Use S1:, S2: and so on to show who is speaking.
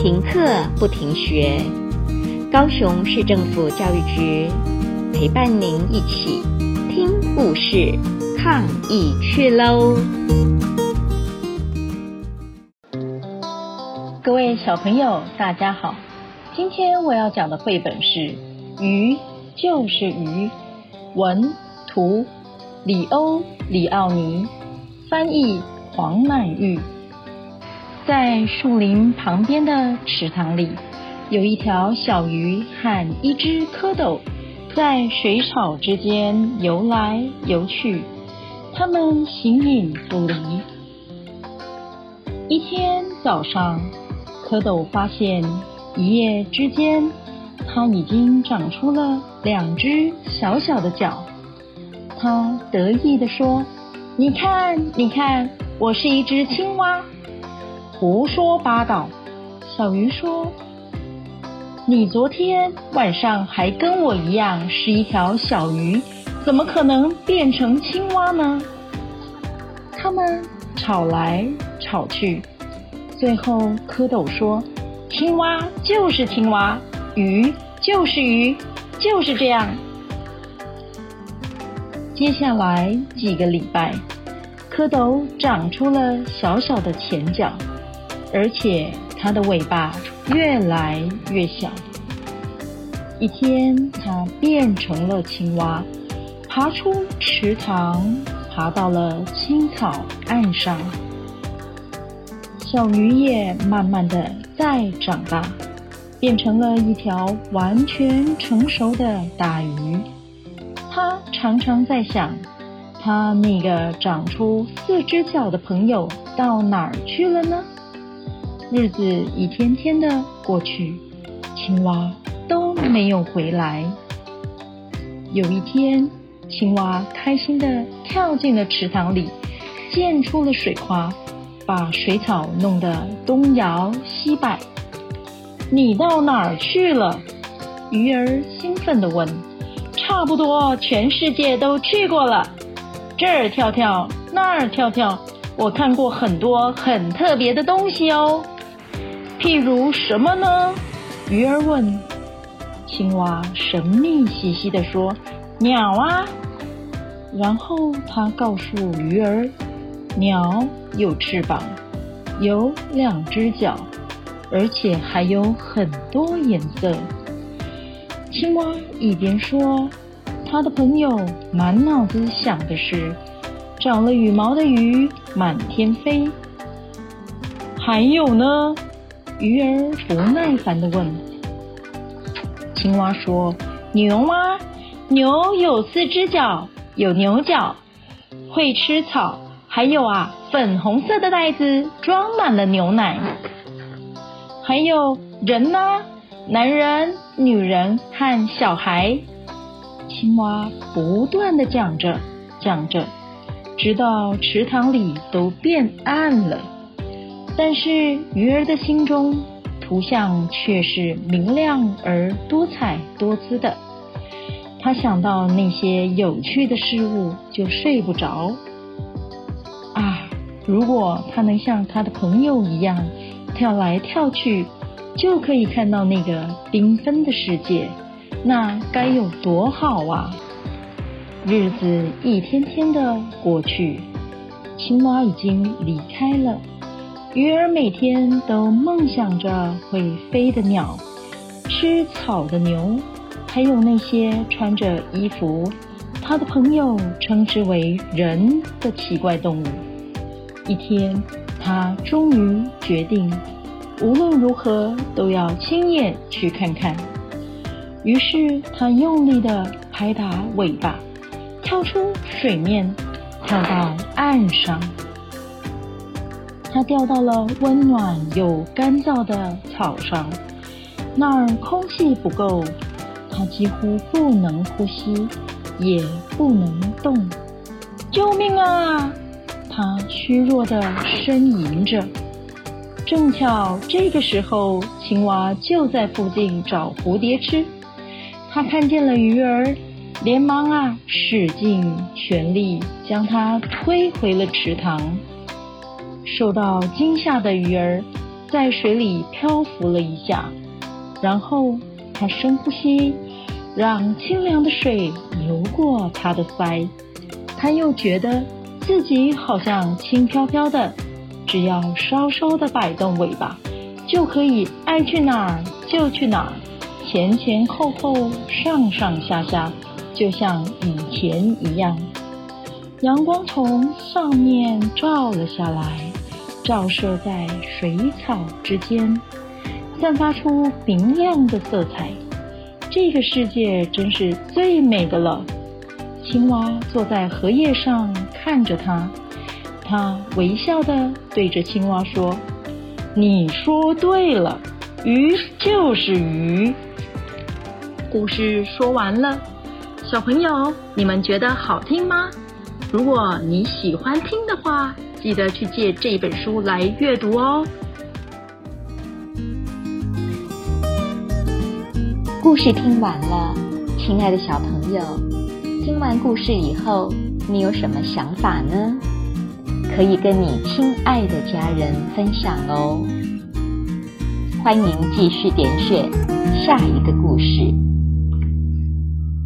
S1: 停课不停学，高雄市政府教育局陪伴您一起听故事、抗疫去喽！
S2: 各位小朋友，大家好，今天我要讲的绘本是《鱼就是鱼》，文图里欧里奥尼，翻译黄曼玉。在树林旁边的池塘里，有一条小鱼和一只蝌蚪在水草之间游来游去，它们形影不离。一天早上，蝌蚪发现一夜之间，它已经长出了两只小小的脚。它得意地说：“你看，你看，我是一只青蛙。”胡说八道！小鱼说：“你昨天晚上还跟我一样是一条小鱼，怎么可能变成青蛙呢？”他们吵来吵去，最后蝌蚪说：“青蛙就是青蛙，鱼就是鱼，就是这样。”接下来几个礼拜，蝌蚪长出了小小的前脚。而且它的尾巴越来越小。一天，它变成了青蛙，爬出池塘，爬到了青草岸上。小鱼也慢慢的在长大，变成了一条完全成熟的大鱼。它常常在想，它那个长出四只脚的朋友到哪儿去了呢？日子一天天的过去，青蛙都没有回来。有一天，青蛙开心地跳进了池塘里，溅出了水花，把水草弄得东摇西摆。你到哪儿去了？鱼儿兴奋地问。差不多全世界都去过了，这儿跳跳，那儿跳跳，我看过很多很特别的东西哦。譬如什么呢？鱼儿问。青蛙神秘兮兮地说：“鸟啊。”然后他告诉鱼儿：“鸟有翅膀，有两只脚，而且还有很多颜色。”青蛙一边说，他的朋友满脑子想的是：长了羽毛的鱼满天飞。还有呢？鱼儿不耐烦地问：“青蛙说，牛吗？牛有四只脚，有牛角，会吃草，还有啊，粉红色的袋子装满了牛奶。还有人呢？男人、女人和小孩。”青蛙不断地讲着，讲着，直到池塘里都变暗了。但是鱼儿的心中，图像却是明亮而多彩多姿的。他想到那些有趣的事物，就睡不着。啊，如果他能像他的朋友一样跳来跳去，就可以看到那个缤纷的世界，那该有多好啊！日子一天天的过去，青蛙已经离开了。鱼儿每天都梦想着会飞的鸟，吃草的牛，还有那些穿着衣服，他的朋友称之为人的奇怪动物。一天，他终于决定，无论如何都要亲眼去看看。于是，他用力地拍打尾巴，跳出水面，跳到岸上。它掉到了温暖又干燥的草上，那儿空气不够，它几乎不能呼吸，也不能动。救命啊！它虚弱地呻吟着。正巧这个时候，青蛙就在附近找蝴蝶吃。它看见了鱼儿，连忙啊，使尽全力将它推回了池塘。受到惊吓的鱼儿在水里漂浮了一下，然后它深呼吸，让清凉的水流过它的腮。它又觉得自己好像轻飘飘的，只要稍稍的摆动尾巴，就可以爱去哪儿就去哪儿，前前后后、上上下下，就像以前一样。阳光从上面照了下来。照射在水草之间，散发出明亮的色彩。这个世界真是最美的了。青蛙坐在荷叶上看着它，它微笑的对着青蛙说：“你说对了，鱼就是鱼。”故事说完了，小朋友，你们觉得好听吗？如果你喜欢听的话，记得去借这本书来阅读哦。
S1: 故事听完了，亲爱的小朋友，听完故事以后，你有什么想法呢？可以跟你亲爱的家人分享哦。欢迎继续点选下一个故事。